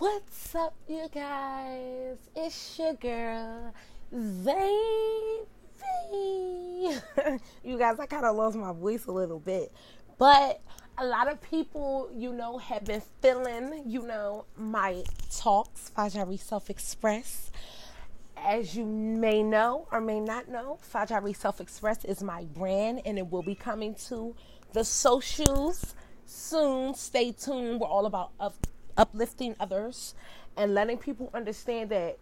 What's up, you guys? It's your girl, Zay. you guys, I kind of lost my voice a little bit, but a lot of people, you know, have been feeling, you know, my talks, Fajaree Self Express. As you may know or may not know, Fajaree Self Express is my brand and it will be coming to the socials soon. Stay tuned. We're all about up, uplifting others and letting people understand that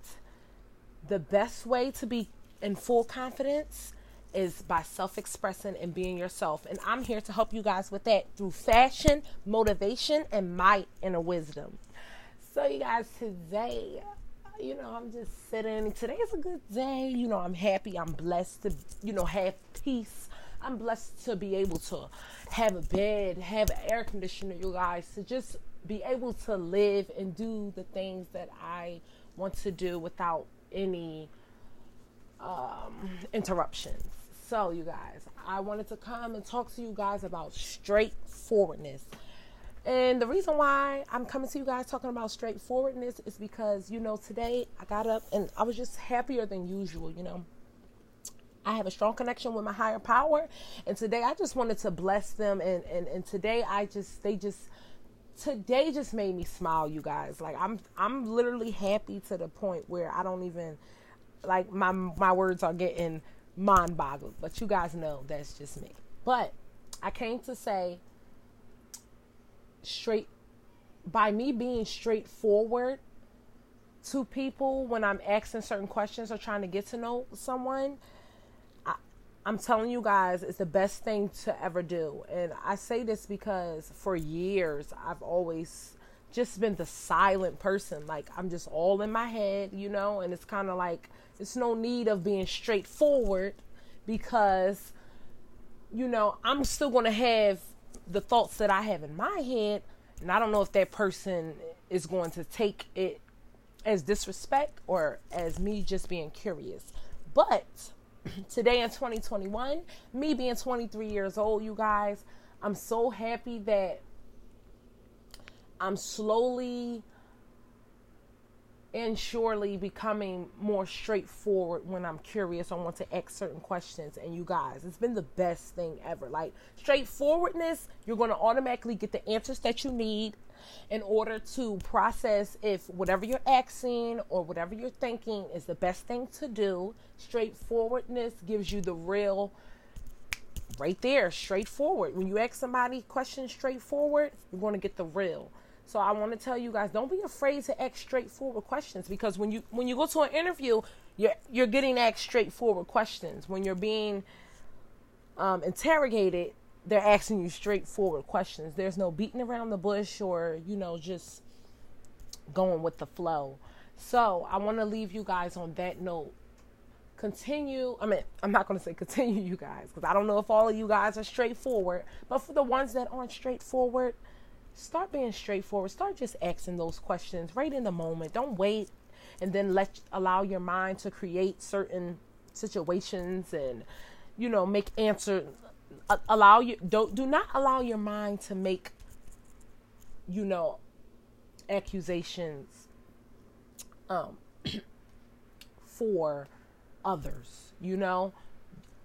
the best way to be in full confidence is by self expressing and being yourself. And I'm here to help you guys with that through fashion, motivation, and my inner wisdom. So, you guys, today, you know, I'm just sitting. Today is a good day. You know, I'm happy. I'm blessed to, you know, have peace. I'm blessed to be able to have a bed, have air conditioner, you guys, to just be able to live and do the things that I want to do without any um, interruptions. So, you guys, I wanted to come and talk to you guys about straightforwardness. And the reason why I'm coming to you guys talking about straightforwardness is because, you know, today I got up and I was just happier than usual, you know. I have a strong connection with my higher power. And today I just wanted to bless them. And, and, and today I just, they just, today just made me smile, you guys. Like I'm, I'm literally happy to the point where I don't even, like my, my words are getting mind boggled. But you guys know that's just me. But I came to say straight, by me being straightforward to people when I'm asking certain questions or trying to get to know someone, I'm telling you guys, it's the best thing to ever do. And I say this because for years, I've always just been the silent person. Like, I'm just all in my head, you know, and it's kind of like, it's no need of being straightforward because, you know, I'm still going to have the thoughts that I have in my head. And I don't know if that person is going to take it as disrespect or as me just being curious. But today in 2021, me being 23 years old, you guys, I'm so happy that I'm slowly and surely becoming more straightforward when I'm curious. I want to ask certain questions. And you guys, it's been the best thing ever. Like straightforwardness, you're going to automatically get the answers that you need in order to process if whatever you're asking or whatever you're thinking is the best thing to do. Straightforwardness gives you the real right there, straightforward. When you ask somebody questions straightforward, you're going to get the real. So I want to tell you guys, don't be afraid to ask straightforward questions because when you when you go to an interview, you're you're getting asked straightforward questions. When you're being um, interrogated, they're asking you straightforward questions. There's no beating around the bush or, you know, just going with the flow. So I want to leave you guys on that note. Continue. I mean, I'm not going to say continue, you guys, because I don't know if all of you guys are straightforward. But for the ones that aren't straightforward, start being straightforward. Start just asking those questions right in the moment. Don't wait and then let allow your mind to create certain situations and you know make answer allow you don't do not allow your mind to make you know accusations um for others you know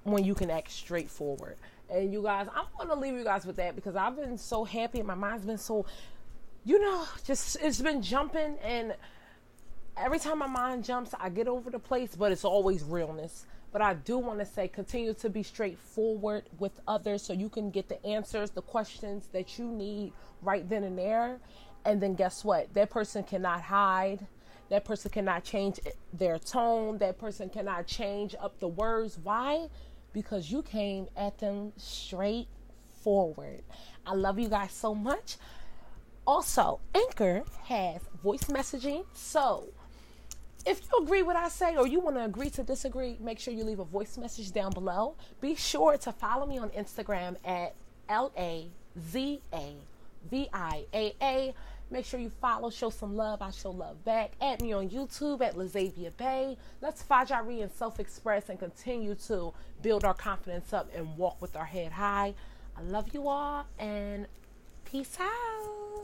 when you can act straightforward and you guys i'm gonna leave you guys with that because i've been so happy my mind's been so you know just it's been jumping and every time my mind jumps i get over the place but it's always realness but I do want to say continue to be straightforward with others so you can get the answers, the questions that you need right then and there. And then guess what? That person cannot hide. That person cannot change their tone. That person cannot change up the words. Why? Because you came at them straight forward. I love you guys so much. Also, Anchor has voice messaging. So, if you agree with what I say or you want to agree to disagree, make sure you leave a voice message down below. Be sure to follow me on Instagram at L A Z A V I A A. Make sure you follow, show some love. I show love back. Add me on YouTube at Lazavia Bay. Let's Fajaree and self express and continue to build our confidence up and walk with our head high. I love you all and peace out.